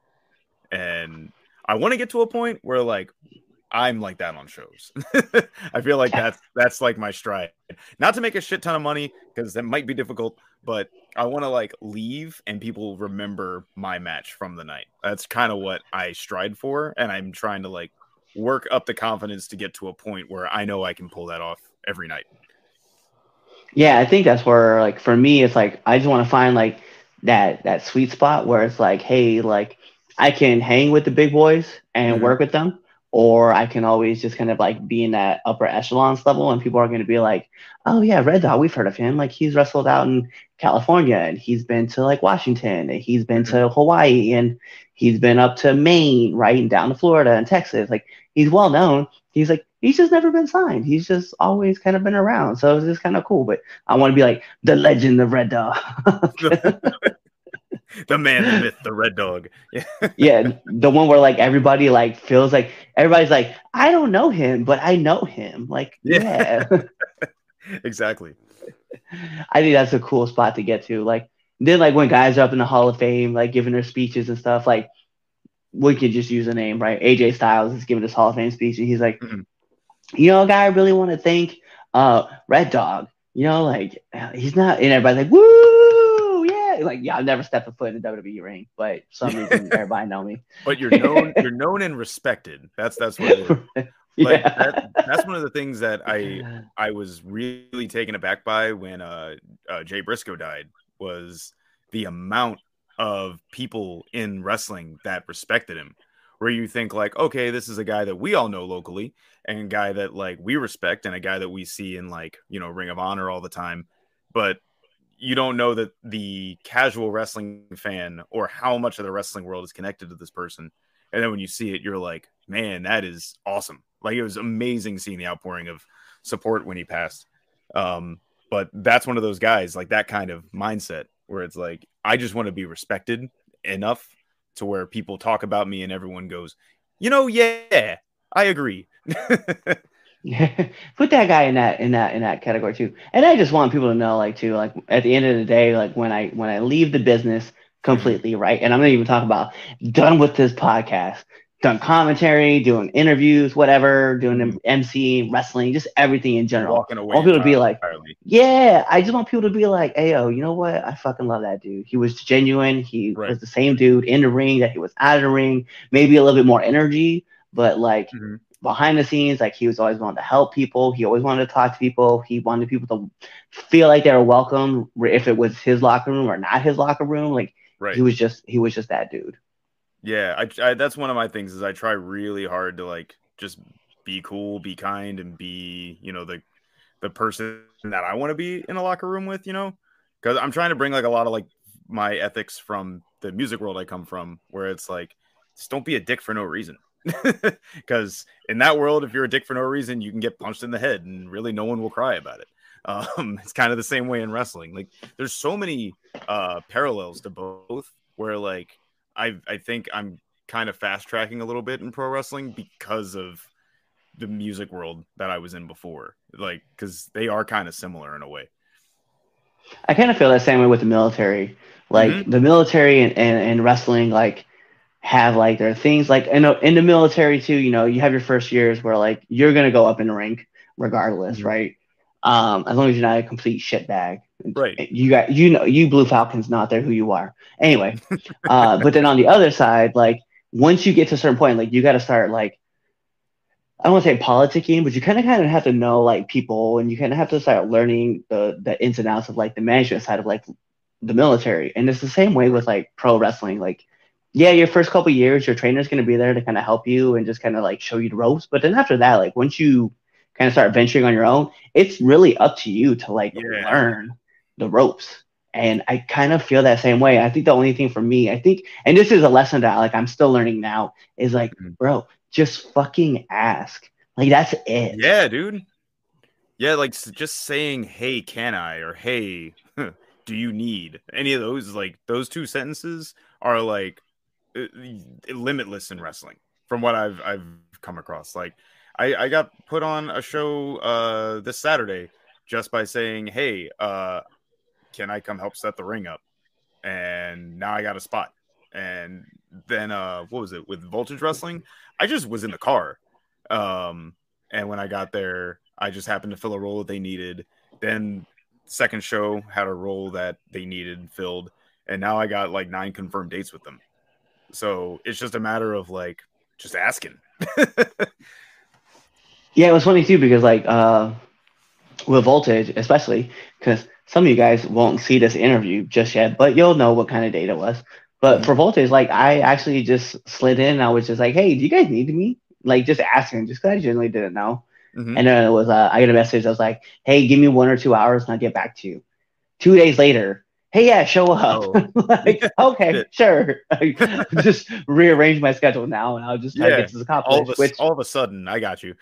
Speaker 1: And I want to get to a point where like I'm like that on shows. I feel like that's that's like my stride. Not to make a shit ton of money because that might be difficult, but I want to like leave and people remember my match from the night. That's kind of what I stride for, and I'm trying to like work up the confidence to get to a point where I know I can pull that off every night.
Speaker 3: Yeah, I think that's where like for me it's like I just want to find like that that sweet spot where it's like, hey, like I can hang with the big boys and
Speaker 1: Mhm.
Speaker 3: work with them, or I can always just kind of like be in that upper echelons level and people are going to be like, oh yeah, Red Dog, we've heard of him. Like he's wrestled out in California and he's been to like Washington and he's been to mm-hmm. Hawaii and he's been up to Maine, right, and down to Florida and Texas. Like he's well known. He's like he's just never been signed. He's just always kind of been around. So it's just kind of cool. But I want to be like the legend of Red Dog.
Speaker 1: the man, the myth, the red dog. Yeah.
Speaker 3: yeah, the one where like everybody like feels like everybody's like I don't know him, but I know him. Like
Speaker 1: Yeah.
Speaker 3: yeah.
Speaker 1: exactly.
Speaker 3: I think that's a cool spot to get to. Like then like when guys are up in the Hall of Fame, like giving their speeches and stuff, like we could just use a name, right? AJ Styles is giving his Hall of Fame speech, and he's like,
Speaker 1: Mhm.
Speaker 3: you know, guy, I really want to thank uh Red Dog. You know, like he's not, and everybody's like, woo, like yeah, I've never stepped a foot in the WWE ring, but some reason everybody know me.
Speaker 1: But you're known, you're known and respected. That's that's what it is. Like,
Speaker 3: yeah.
Speaker 1: that, that's one of the things that I I was really taken aback by when uh, uh, Jay Briscoe died was the amount of people in wrestling that respected him. Where you think like, okay, this is a guy that we all know locally, and a guy that like we respect, and a guy that we see in like you know Ring of Honor all the time, but you don't know that the casual wrestling fan or how much of the wrestling world is connected to this person. And then when you see it, you're like, man, that is awesome. Like it was amazing seeing the outpouring of support when he passed. Um, but that's one of those guys, like that kind of mindset where it's like, I just want to be respected enough to where people talk about me and everyone goes, you know, yeah, I agree.
Speaker 3: Yeah, put that guy in that in that in that category too. And I just want people to know, like, too, like at the end of the day, like when I when I leave the business completely, right? And I'm not even talking about done with this podcast, done commentary, doing interviews, whatever, doing. MC, wrestling, just everything in general.
Speaker 1: Walking away.
Speaker 3: I want people to be like,
Speaker 1: entirely.
Speaker 3: yeah, I just want people to be like, hey, yo, you know what? I fucking love that dude. He was genuine. He
Speaker 1: Right.
Speaker 3: was the same dude in the ring that he was out of the ring. Maybe a little bit more energy, but like
Speaker 1: Mhm.
Speaker 3: Behind the scenes, like he was always wanting to help people. He always wanted to talk to people. He wanted people to feel like they were welcome, if it was his locker room or not his locker room. Like
Speaker 1: right.
Speaker 3: he was just he was just that dude.
Speaker 1: Yeah, I, I that's one of my things is I try really hard to like just be cool, be kind, and be you know the the person that I want to be in a locker room with, you know, because I'm trying to bring like a lot of like my ethics from the music world I come from, where it's like just don't be a dick for no reason. Because in that world, if you're a dick for no reason, you can get punched in the head, and really no one will cry about it. Um, it's kind of the same way in wrestling. Like there's so many uh, parallels to both, where like I I think I'm kind of fast tracking a little bit in pro wrestling because of the music world that I was in before. Like because they are kind of similar in a way.
Speaker 3: I kind of feel that same way with the military. Like
Speaker 1: Mhm.
Speaker 3: the military and, and, and wrestling, like have like their things like in, a, in the military too. You know, you have your first years where like you're gonna go up in rank regardless,
Speaker 1: Mhm.
Speaker 3: right? Um, as long as you're not a complete shitbag.
Speaker 1: Right.
Speaker 3: You got you know you Blue Falcons not there who you are. Anyway, uh, but then on the other side, like once you get to a certain point, like you got to start like I don't want to say politicking, but you kind of kind of have to know like people, and you kind of have to start learning the the ins and outs of like the management side of like the military. And it's the same way with like pro wrestling. Like, yeah, your first couple years, your trainer's going to be there to kind of help you and just kind of like show you the ropes. But then after that, like once you kind of start venturing on your own, it's really up to you to like
Speaker 1: Yeah.
Speaker 3: learn the ropes. And I kind of feel that same way. I think the only thing for me, I think, and this is a lesson that like I'm still learning now, is like,
Speaker 1: Mhm.
Speaker 3: bro, just fucking ask. Like that's it.
Speaker 1: Yeah, dude. Yeah, like just saying, "Hey, can I?" or "Hey, do you need?" Any of those like those two sentences are like limitless in wrestling from what I've I've come across. Like I I got put on a show uh this Saturday just by saying, "Hey, uh can I come help set the ring up?" And now I got a spot. And then uh what was it with Voltage Wrestling? I just was in the car. Um and when I got there, I just happened to fill a role that they needed. Then second show had a role that they needed filled, and now I got like nine confirmed dates with them. So it's just a matter of like just asking.
Speaker 3: Yeah, it was funny too because like uh with voltage, especially because some of you guys won't see this interview just yet, but you'll know what kind of data it was. But
Speaker 1: Mhm.
Speaker 3: for voltage, like I actually just slid in. I was just like, "Hey, do you guys need me?" Like just asking, just because I genuinely didn't know.
Speaker 1: Mhm.
Speaker 3: And then it was uh, I get a message. I was like, "Hey, give me one or two hours, and I'll get back to you." Two days later, hey, yeah, show up.
Speaker 1: Oh.
Speaker 3: like, okay, sure. Just rearrange my schedule now, and I'll just try to
Speaker 1: Yeah,
Speaker 3: get this accomplished.
Speaker 1: all of a,
Speaker 3: which
Speaker 1: all of a sudden, I got you.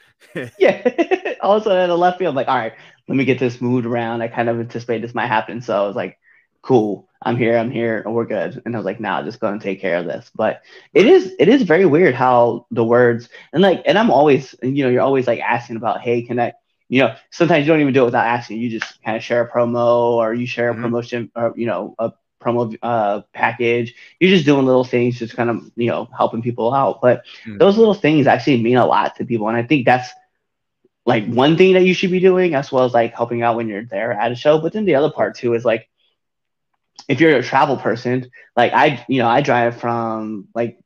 Speaker 3: yeah. All of a sudden, in the left field, I'm like, all right, let me get this moved around. I kind of anticipate this might happen. So I was like, cool, I'm here, I'm here, we're good. And I was like, nah, just go and take care of this. But it is, it is very weird how the words and like, and I'm always, you know, you're always like asking about, hey, can I, you know, sometimes you don't even do it without asking. You just kind of share a promo or you share a
Speaker 1: Mhm.
Speaker 3: promotion or, you know, a promo uh, package. You're just doing little things, just kind of, you know, helping people out. But
Speaker 1: Mhm.
Speaker 3: those little things actually mean a lot to people. And I think that's like one thing that you should be doing as well as like helping out when you're there at a show. But then the other part too is like, if you're a travel person, like I, you know, I drive from like,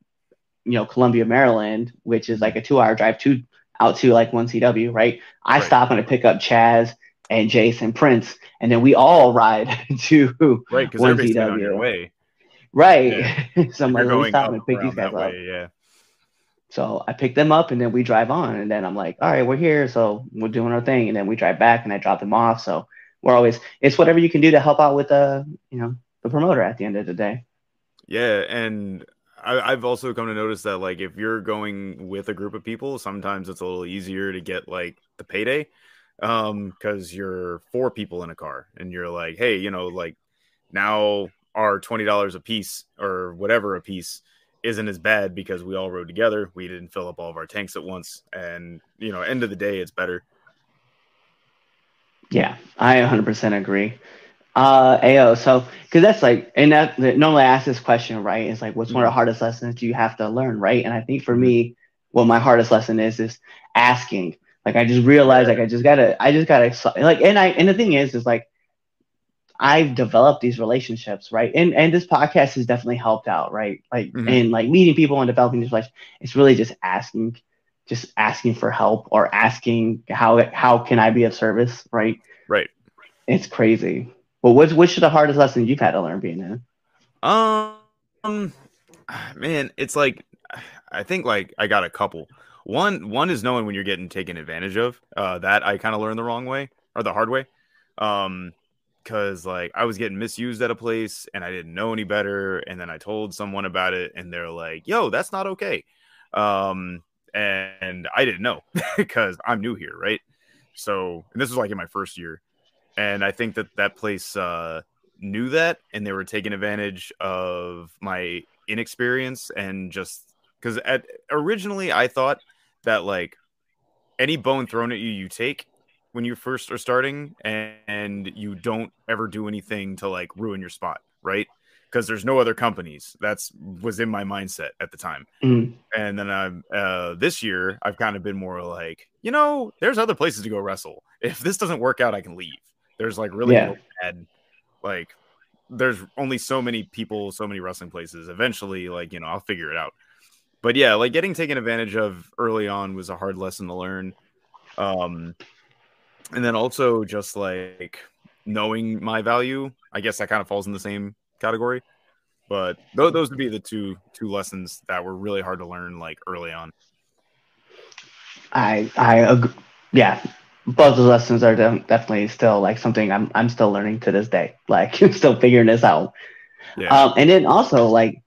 Speaker 3: you know, Columbia, Maryland, which is like a two hour drive to out to like one CW, right? I
Speaker 1: Right.
Speaker 3: stop and I pick up Chaz and Jason Prince, and then we all ride to
Speaker 1: Right, because
Speaker 3: one
Speaker 1: they're on your
Speaker 3: CW.
Speaker 1: way.
Speaker 3: Right. so I'm like, let me
Speaker 1: going
Speaker 3: stop and pick these guys up.
Speaker 1: way. Yeah.
Speaker 3: So I pick them up and then we drive on. And then I'm like, all right, we're here. So we're doing our thing. And then we drive back and I drop them off. So we're always, it's whatever you can do to help out with the, you know, the promoter at the end of the day.
Speaker 1: Yeah, and I, I've also come to notice that like if you're going with a group of people, sometimes it's a little easier to get like the payday, um, because you're four people in a car, and you're like, hey, you know, like now our twenty dollars a piece or whatever a piece isn't as bad because we all rode together. We didn't fill up all of our tanks at once, and you know, end of the day, it's better.
Speaker 3: Yeah, I 100% agree. Uh, Ao, so because that's like, and that normally I ask this question, right? It's like, what's one of the hardest lessons you have to learn, right? And I think for me, what my hardest lesson is is asking. Like I just realized, like I just gotta, I just gotta, like, and I, and the thing is, is like, I've developed these relationships, right? And and this podcast has definitely helped out, right? Like,
Speaker 1: Mhm.
Speaker 3: and like meeting people and developing these relationships. It's really just asking, just asking for help or asking how how can I be of service, right?
Speaker 1: Right.
Speaker 3: It's crazy. But what's what's the hardest lesson you've had to learn being in?
Speaker 1: Um, man, it's like I think like I got a couple. One one is knowing when you're getting taken advantage of. Uh, that I kind of learned the wrong way or the hard way. Um, because like I was getting misused at a place and I didn't know any better, and then I told someone about it, and they're like, "Yo, that's not okay." Um, and I didn't know because I'm new here, right? So, and this was like in my first year, and I think that that place uh knew that and they were taking advantage of my inexperience and just because at originally I thought that like any bone thrown at you you take when you first are starting and, and you don't ever do anything to like ruin your spot right because there's no other companies. That's was in my mindset at the time.
Speaker 3: Mhm.
Speaker 1: And then I'm uh, this year I've kind of been more like, you know, there's other places to go wrestle. If this doesn't work out, I can leave. There's like really
Speaker 3: Yeah.
Speaker 1: bad, like there's only so many people, so many wrestling places. Eventually, like you know, I'll figure it out. But yeah, like getting taken advantage of early on was a hard lesson to learn. Um, and then also just like knowing my value, I guess that kind of falls in the same category. But th- those would be the two two lessons that were really hard to learn like early on.
Speaker 3: I I agree. Yeah, both those lessons are de- definitely still like something I'm I'm still learning to this day. Like I'm still figuring this out.
Speaker 1: Yeah,
Speaker 3: Um, and then also like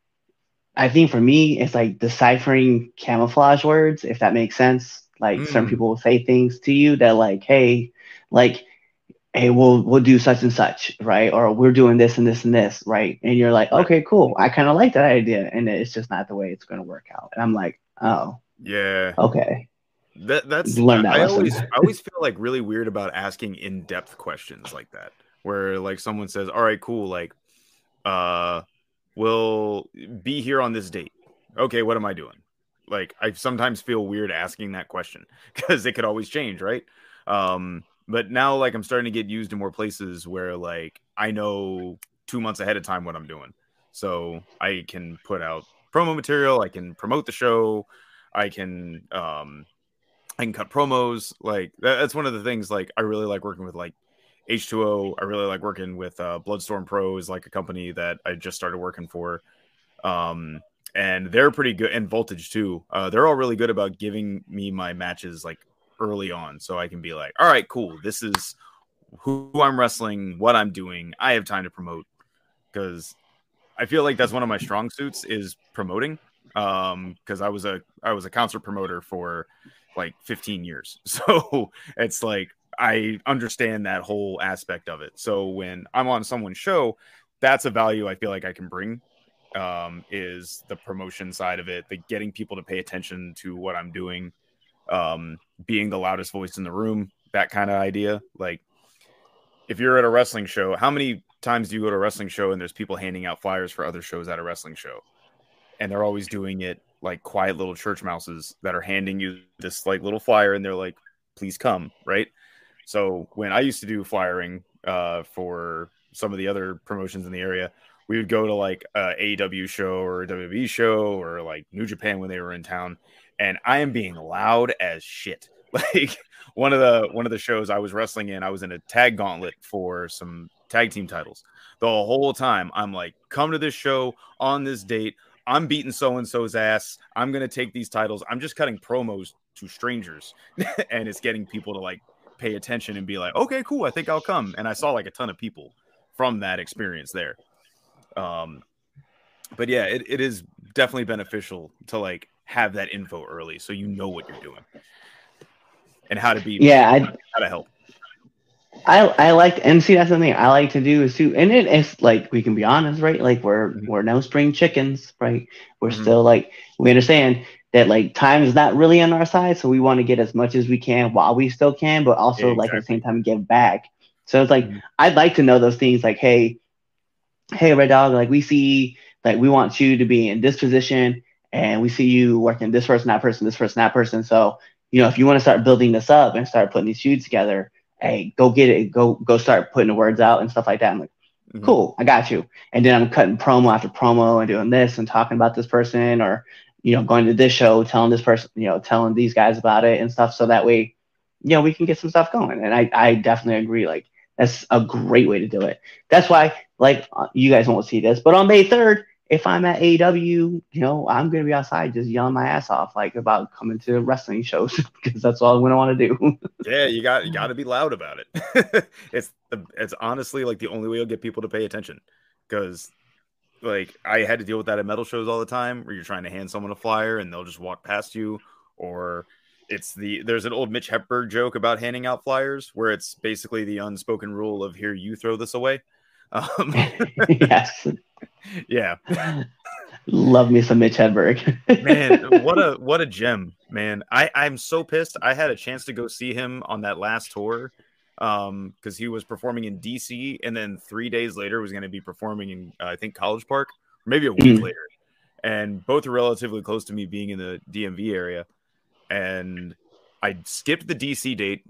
Speaker 3: I think for me it's like deciphering camouflage words, if that makes sense. Like certain
Speaker 1: Mm.
Speaker 3: people will say things to you that like, hey, like, hey, we'll we'll do such and such, right? Or we're doing this and this and this, right? And you're like, okay, cool. I kind of like that idea, and it's just not the way it's going to work out. And I'm like, oh,
Speaker 1: yeah.
Speaker 3: okay.
Speaker 1: That that's
Speaker 3: Learn that
Speaker 1: I
Speaker 3: lesson.
Speaker 1: always I always feel like really weird about asking in depth questions like that, where like someone says, "All right, cool, like, uh, we'll be here on this date." Okay, what am I doing? Like, I sometimes feel weird asking that question because it could always change, right? Um, but now like I'm starting to get used in more places where like I know two months ahead of time what I'm doing, so I can put out promo material, I can promote the show, I can um I can cut promos. Like that, that's one of the things. Like I really like working with like H2O. I really like working with uh, Bloodstorm Pro is like a company that I just started working for. Um, and they're pretty good and Voltage too. Uh, they're all really good about giving me my matches like early on, so I can be like, all right, cool. This is who I'm wrestling, what I'm doing. I have time to promote because I feel like that's one of my strong suits is promoting. Um, because I was a I was a concert promoter for like 15 years. So it's like I understand that whole aspect of it. So when I'm on someone's show, that's a value I feel like I can bring. Um, is the promotion side of it, the getting people to pay attention to what I'm doing, um, being the loudest voice in the room, that kind of idea. Like if you're at a wrestling show, how many times do you go to a wrestling show and there's people handing out flyers for other shows at a wrestling show? And they're always doing it like quiet little church mouses that are handing you this like little flyer and they're like, please come, right? So when I used to do flyering uh, for some of the other promotions in the area, we would go to like a AEW show or a WWE show or like New Japan when they were in town, and I am being loud as shit. Like one of the one of the shows I was wrestling in, I was in a tag gauntlet for some tag team titles. The whole time I'm like, come to this show on this date. I'm beating so and so's ass. I'm gonna take these titles. I'm just cutting promos to strangers, and it's getting people to like pay attention and be like, okay, cool, I think I'll come. And I saw like a ton of people from that experience there. Um, but yeah, it, it is definitely beneficial to like have that info early so you know what you're doing and how to be
Speaker 3: Yeah, I
Speaker 1: how to help.
Speaker 3: I I like and see that's something I like to do is to and it's like we can be honest, right? Like we're
Speaker 1: Mhm.
Speaker 3: we're no spring chickens, right? We're
Speaker 1: Mhm.
Speaker 3: still like we understand that like time is not really on our side, so we want to get as much as we can while we still can, but also
Speaker 1: Yeah,
Speaker 3: like at the same time give back. So it's like
Speaker 1: Mhm.
Speaker 3: I'd like to know those things like, hey, hey Red Dog, like we see like we want you to be in this position and we see you working this person, that person, this person, that person. So, you know, if you want to start building this up and start putting these feuds together, hey, go get it, go go start putting the words out and stuff like that. I'm like,
Speaker 1: Mhm.
Speaker 3: cool, I got you. And then I'm cutting promo after promo and doing this and talking about this person or you know going to this show, telling this person, you know, telling these guys about it and stuff. So that way, you know, we can get some stuff going. And I I definitely agree. Like that's a great way to do it. That's why like uh, you guys won't see this, but on May third. If I'm at AEW, you know, I'm gonna be outside just yelling my ass off, like about coming to wrestling shows because that's all I'm gonna want to do.
Speaker 1: Yeah, you got you got to be loud about it. it's it's honestly like the only way you'll get people to pay attention because like I had to deal with that at metal shows all the time where you're trying to hand someone a flyer and they'll just walk past you or it's the there's an old Mitch Hedberg joke about handing out flyers where it's basically the unspoken rule of here you throw this away. Um,
Speaker 3: yes,
Speaker 1: yeah,
Speaker 3: love me some Mitch Hedberg.
Speaker 1: man, what a what a gem, man. I I'm so pissed. I had a chance to go see him on that last tour, um because he was performing in DC and then three days later was going to be performing in uh, I think College Park, maybe a week
Speaker 3: Mhm.
Speaker 1: later, and both are relatively close to me being in the DMV area, and I skipped the DC date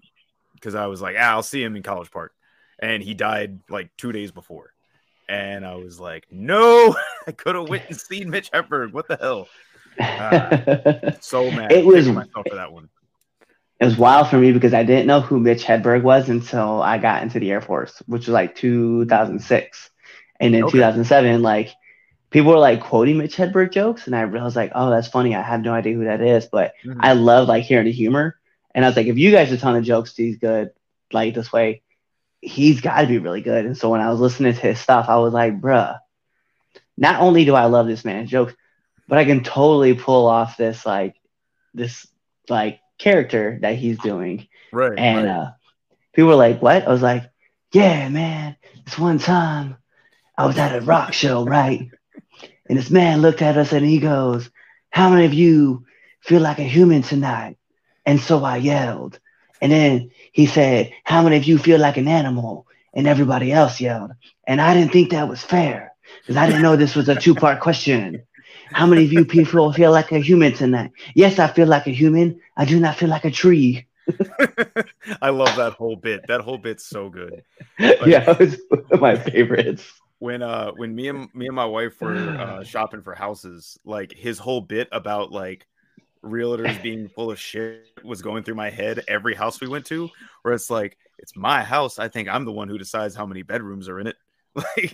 Speaker 1: because I was like, ah, I'll see him in College Park, and he died like two days before, and I was like, no, I could have went and seen Mitch Hedberg. What the hell? So mad.
Speaker 3: It was-
Speaker 1: myself for that one.
Speaker 3: it was wild for me because I didn't know who Mitch Hedberg was until I got into the Air Force, which was like 2006. And in
Speaker 1: Okay.
Speaker 3: 2007, like people were like quoting Mitch Hedberg jokes, and I was like, oh, that's funny. I have no idea who that is, but
Speaker 1: Mhm.
Speaker 3: I love like hearing the humor. And I was like, if you guys are telling the jokes, he's good like this way, he's got to be really good. And so when I was listening to his stuff, I was like, bruh, not only do I love this man's jokes, but I can totally pull off this like this like character that he's doing.
Speaker 1: right.
Speaker 3: And
Speaker 1: right.
Speaker 3: uh, people were like, "What?" I was like, "Yeah, man. This one time, I was at a rock show, right? And this man looked at us and he goes, "How many of you feel like a human tonight?" And so I yelled. And then he said, "How many of you feel like an animal?" And everybody else yelled. And I didn't think that was fair because I didn't know this was a two-part question. How many of you people feel like a human tonight? Yes, I feel like a human. I do not feel like a tree.
Speaker 1: I love that whole bit. That whole bit's so good.
Speaker 3: yeah, it was one of my favorites.
Speaker 1: When uh when me and me and my wife were uh, shopping for houses, like his whole bit about like realtors being full of shit was going through my head every house we went to, where it's like, it's my house. I think I'm the one who decides how many bedrooms are in it. Like,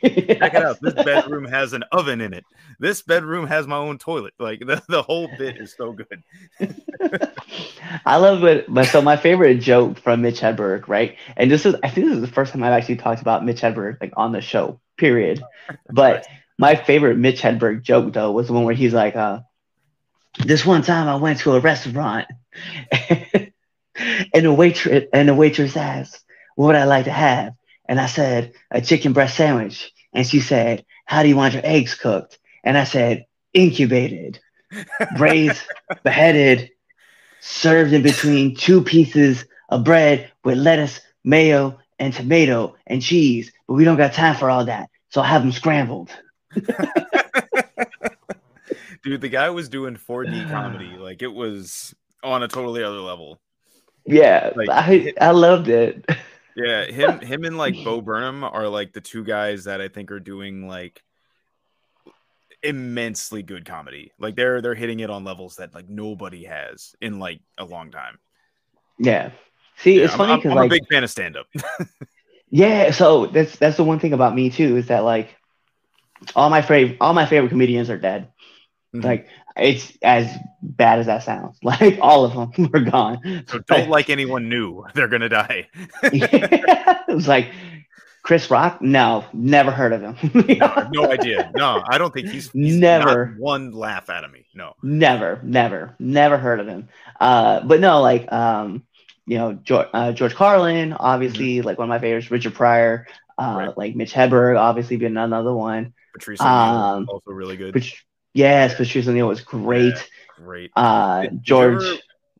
Speaker 1: check it out. This bedroom has an oven in it. This bedroom has my own toilet. Like the, the whole bit is so good.
Speaker 3: I love it. But so my favorite joke from Mitch Hedberg, right? And this is I think this is the first time I've actually talked about Mitch Hedberg like on the show, period. But my favorite Mitch Hedberg joke though was the one where he's like, uh, this one time I went to a restaurant and the waitress and the waitress asked, What would I like to have? And I said, a chicken breast sandwich. And she said, How do you want your eggs cooked? And I said, incubated, braised, beheaded, served in between two pieces of bread with lettuce, mayo, and tomato and cheese. But we don't got time for all that. So I have them scrambled.
Speaker 1: Dude, the guy was doing 4D comedy. Like it was on a totally other level.
Speaker 3: Yeah,
Speaker 1: Like-
Speaker 3: I, I loved it.
Speaker 1: Yeah, him him and like Bo Burnham are like the two guys that I think are doing like immensely good comedy. Like they're they're hitting it on levels that like nobody has in like a long time.
Speaker 3: Yeah. See,
Speaker 1: Yeah,
Speaker 3: it's
Speaker 1: I'm-
Speaker 3: funny
Speaker 1: I'm,
Speaker 3: because
Speaker 1: I'm
Speaker 3: like
Speaker 1: a big fan of stand up.
Speaker 3: Yeah, so that's that's the one thing about me too is that like all my favorite all my favorite comedians are dead.
Speaker 1: Mhm.
Speaker 3: Like it's as bad as that sounds. Like all of them were gone.
Speaker 1: so don't like anyone new. They're gonna die.
Speaker 3: it was like Chris Rock. No, never heard of him.
Speaker 1: no idea. No, I don't think he's, he's
Speaker 3: Never.
Speaker 1: one laugh out of me. No.
Speaker 3: never, never, never heard of him. Uh, but no, like um, you know George, uh, George Carlin, obviously like one of my favorites. Richard Pryor, uh,
Speaker 1: Mm-hmm. Right.
Speaker 3: like Mitch Hedberg, obviously being another one.
Speaker 1: Patrice
Speaker 3: Um,
Speaker 1: also really good.
Speaker 3: Yes, Patrice O'Neal was great.
Speaker 1: Great.
Speaker 3: Uh,
Speaker 1: Did- did you
Speaker 3: George.
Speaker 1: ever-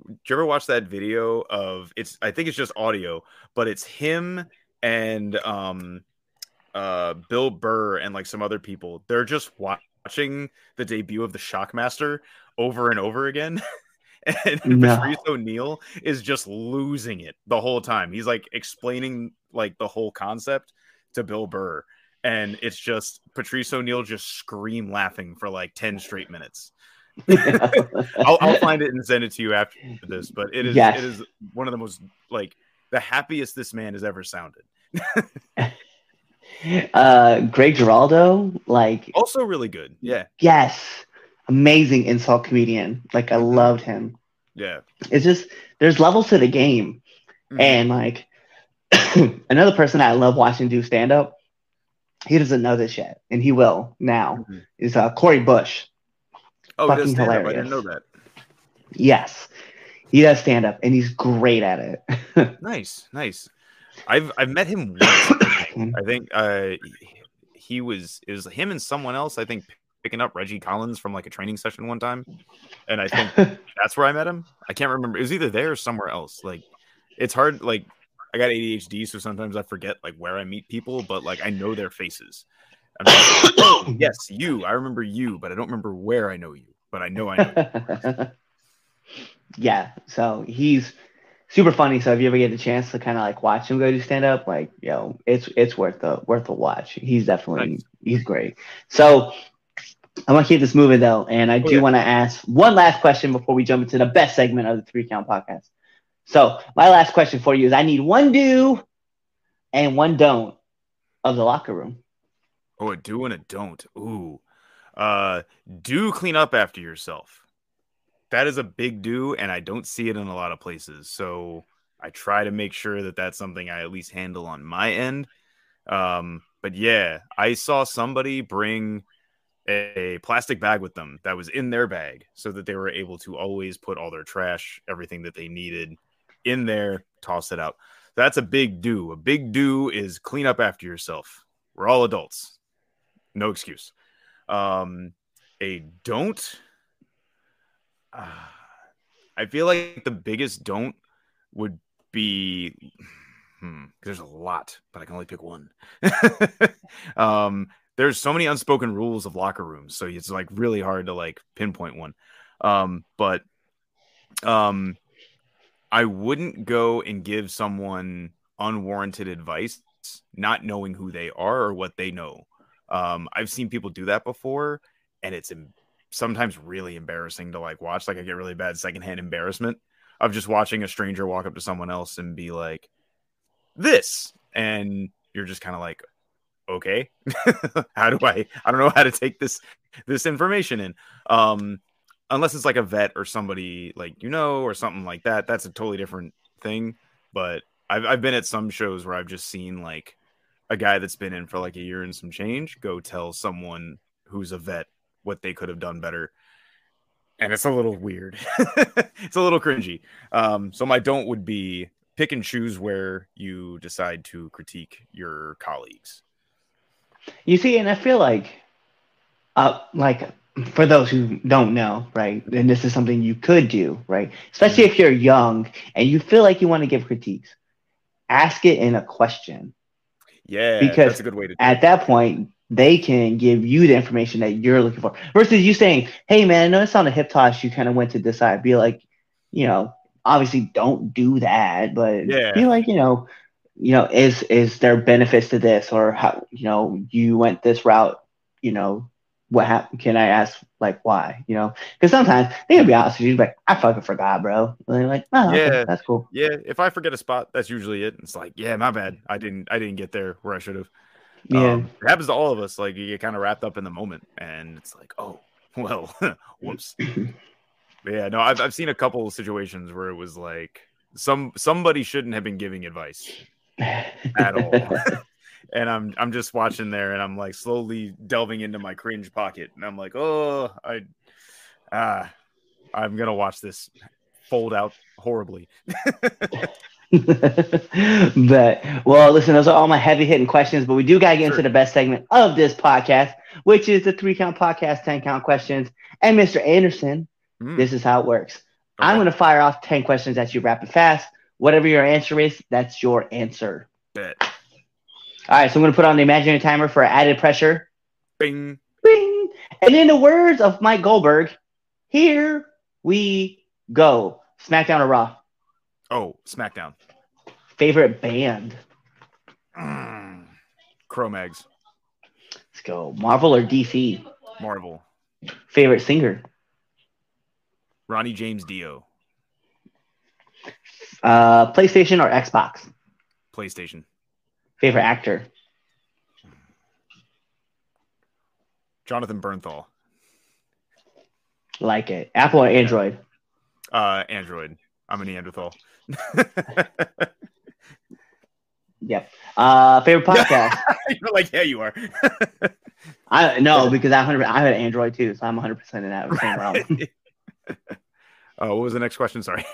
Speaker 1: Did you ever watch that video of it's I think it's just audio, but it's him and um uh Bill Burr and like some other people. They're just watching the debut of the Shockmaster over and over again. And
Speaker 3: No.
Speaker 1: Patrice O'Neal is just losing it the whole time. He's like explaining like the whole concept to Bill Burr. And it's just Patrice O'Neal just scream laughing for like 10 straight minutes. I'll, I'll find it and send it to you after this. But it is
Speaker 3: Yes.
Speaker 1: it is one of the most like the happiest this man has ever sounded.
Speaker 3: uh, Greg Giraldo, like
Speaker 1: Also really good. Yeah,
Speaker 3: yes, amazing insult comedian. Like I loved him.
Speaker 1: yeah.
Speaker 3: It's just there's levels to the game,
Speaker 1: Mhm.
Speaker 3: and like another person I love watching do stand up. He doesn't know this yet, and he will now.
Speaker 1: Mhm.
Speaker 3: Is uh, Corey Bush.
Speaker 1: Oh,
Speaker 3: fucking
Speaker 1: stand up. I didn't know that.
Speaker 3: Yes, he does stand up, and he's great at it.
Speaker 1: Nice, nice. I've I've met him once. I think, I think uh, he was it was him and someone else. I think picking up Reggie Collins from like a training session one time, and I think that's where I met him. I can't remember. It was either there or somewhere else. Like it's hard. Like I got ADHD, so sometimes I forget like where I meet people, but like I know their faces. I'm like, "Oh, yes, you. I remember you, but I don't remember where I know you. But I know I know. you."
Speaker 3: yeah, so he's super funny. So if you ever get the chance to kind of like watch him go do stand up, like yo, it's it's worth the worth a watch. He's definitely
Speaker 1: Nice.
Speaker 3: he's great. So I want to keep this moving though, and I oh, do
Speaker 1: yeah.
Speaker 3: want to ask one last question before we jump into the best segment of the three count podcast. So my last question for you is: I need one do and one don't of the locker room.
Speaker 1: Oh, a do and a don't. Ooh. Uh do clean up after yourself. That is a big do and I don't see it in a lot of places. So I try to make sure that that's something I at least handle on my end. Um but yeah, I saw somebody bring a plastic bag with them that was in their bag so that they were able to always put all their trash, everything that they needed in there, toss it out. That's a big do. A big do is clean up after yourself. We're all adults. No excuse. Um, a don't. ah, I feel like the biggest don't would be. Hmm, there's a lot, but I can only pick one. um, there's so many unspoken rules of locker rooms, so it's like really hard to like pinpoint one. Um, but um, I wouldn't go and give someone unwarranted advice, not knowing who they are or what they know. Um, I've seen people do that before, and it's em- sometimes really embarrassing to like watch. Like I get really bad secondhand embarrassment of just watching a stranger walk up to someone else and be like, "This," and you're just kind of like, "Okay, how do I? I don't know how to take this this information in." Um, unless it's like a vet or somebody like you know or something like that. That's a totally different thing. But I've I've been at some shows where I've just seen like a guy that's been in for like a year and some change go tell someone who's a vet what they could have done better. And it's a little weird. it's a little cringy. Um, so my don't would be pick and choose where you decide to critique your colleagues.
Speaker 3: You see, and I feel like, uh, like for those who don't know, right, and this is something you could do, right, especially if you're young and you feel like you want to give critiques, ask it in a question.
Speaker 1: Yeah,
Speaker 3: Because
Speaker 1: that's a good way to do it.
Speaker 3: At that point, they can give you the information that you're looking for, versus you saying, "Hey, man, I noticed on the hip toss you kind of went to this side." Be like, you know, obviously don't do that, but
Speaker 1: Yeah.
Speaker 3: be like, you know, you know, is is there benefits to this, or how you know you went this route, you know, what happened? Can I ask like why? You know, because sometimes they can be honest with you, like I fucking forgot, bro. And they're like, oh, okay,
Speaker 1: Yeah.
Speaker 3: that's cool.
Speaker 1: Yeah, if I forget a spot, that's usually it. It's like, yeah, my bad. I didn't I didn't get there where I should have.
Speaker 3: Yeah,
Speaker 1: Um, it happens to all of us. Like you get kind of wrapped up in the moment, and it's like, oh, well, whoops. Yeah, no, I've I've seen a couple of situations where it was like some somebody shouldn't have been giving advice at all. And I'm I'm just watching there, and I'm like slowly delving into my cringe pocket, and I'm like, oh, I ah, I'm gonna watch this fold out horribly.
Speaker 3: but well, listen, those are all my heavy hitting questions, but we do gotta get into the best segment of this podcast, which is the three count podcast, 10 count questions. And Mr. Anderson,
Speaker 1: Mm,
Speaker 3: this is how it works. I'm gonna fire off 10 questions at you rapid fast. Whatever your answer is, that's your answer.
Speaker 1: bet.
Speaker 3: All right, so I'm gonna put on the imaginary timer for added pressure.
Speaker 1: Bing.
Speaker 3: Bing! And in the words of Mike Goldberg, here we go. SmackDown or Raw?
Speaker 1: Oh, SmackDown.
Speaker 3: Favorite band?
Speaker 1: Mm. Cro-Mags.
Speaker 3: Let's go. Marvel or DC?
Speaker 1: Marvel.
Speaker 3: Favorite singer?
Speaker 1: Ronnie James Dio.
Speaker 3: Uh, PlayStation or Xbox?
Speaker 1: PlayStation.
Speaker 3: Favorite actor?
Speaker 1: Jonathan Bernthal.
Speaker 3: Like it. Apple or Android?
Speaker 1: Uh, Android. I'm a Neanderthal.
Speaker 3: Yep. Uh, favorite podcast?
Speaker 1: You're like, yeah, you are.
Speaker 3: I no, because I hundred I had Android too, so I'm 100 percent in that same realm.
Speaker 1: Oh, what was the next question? Sorry.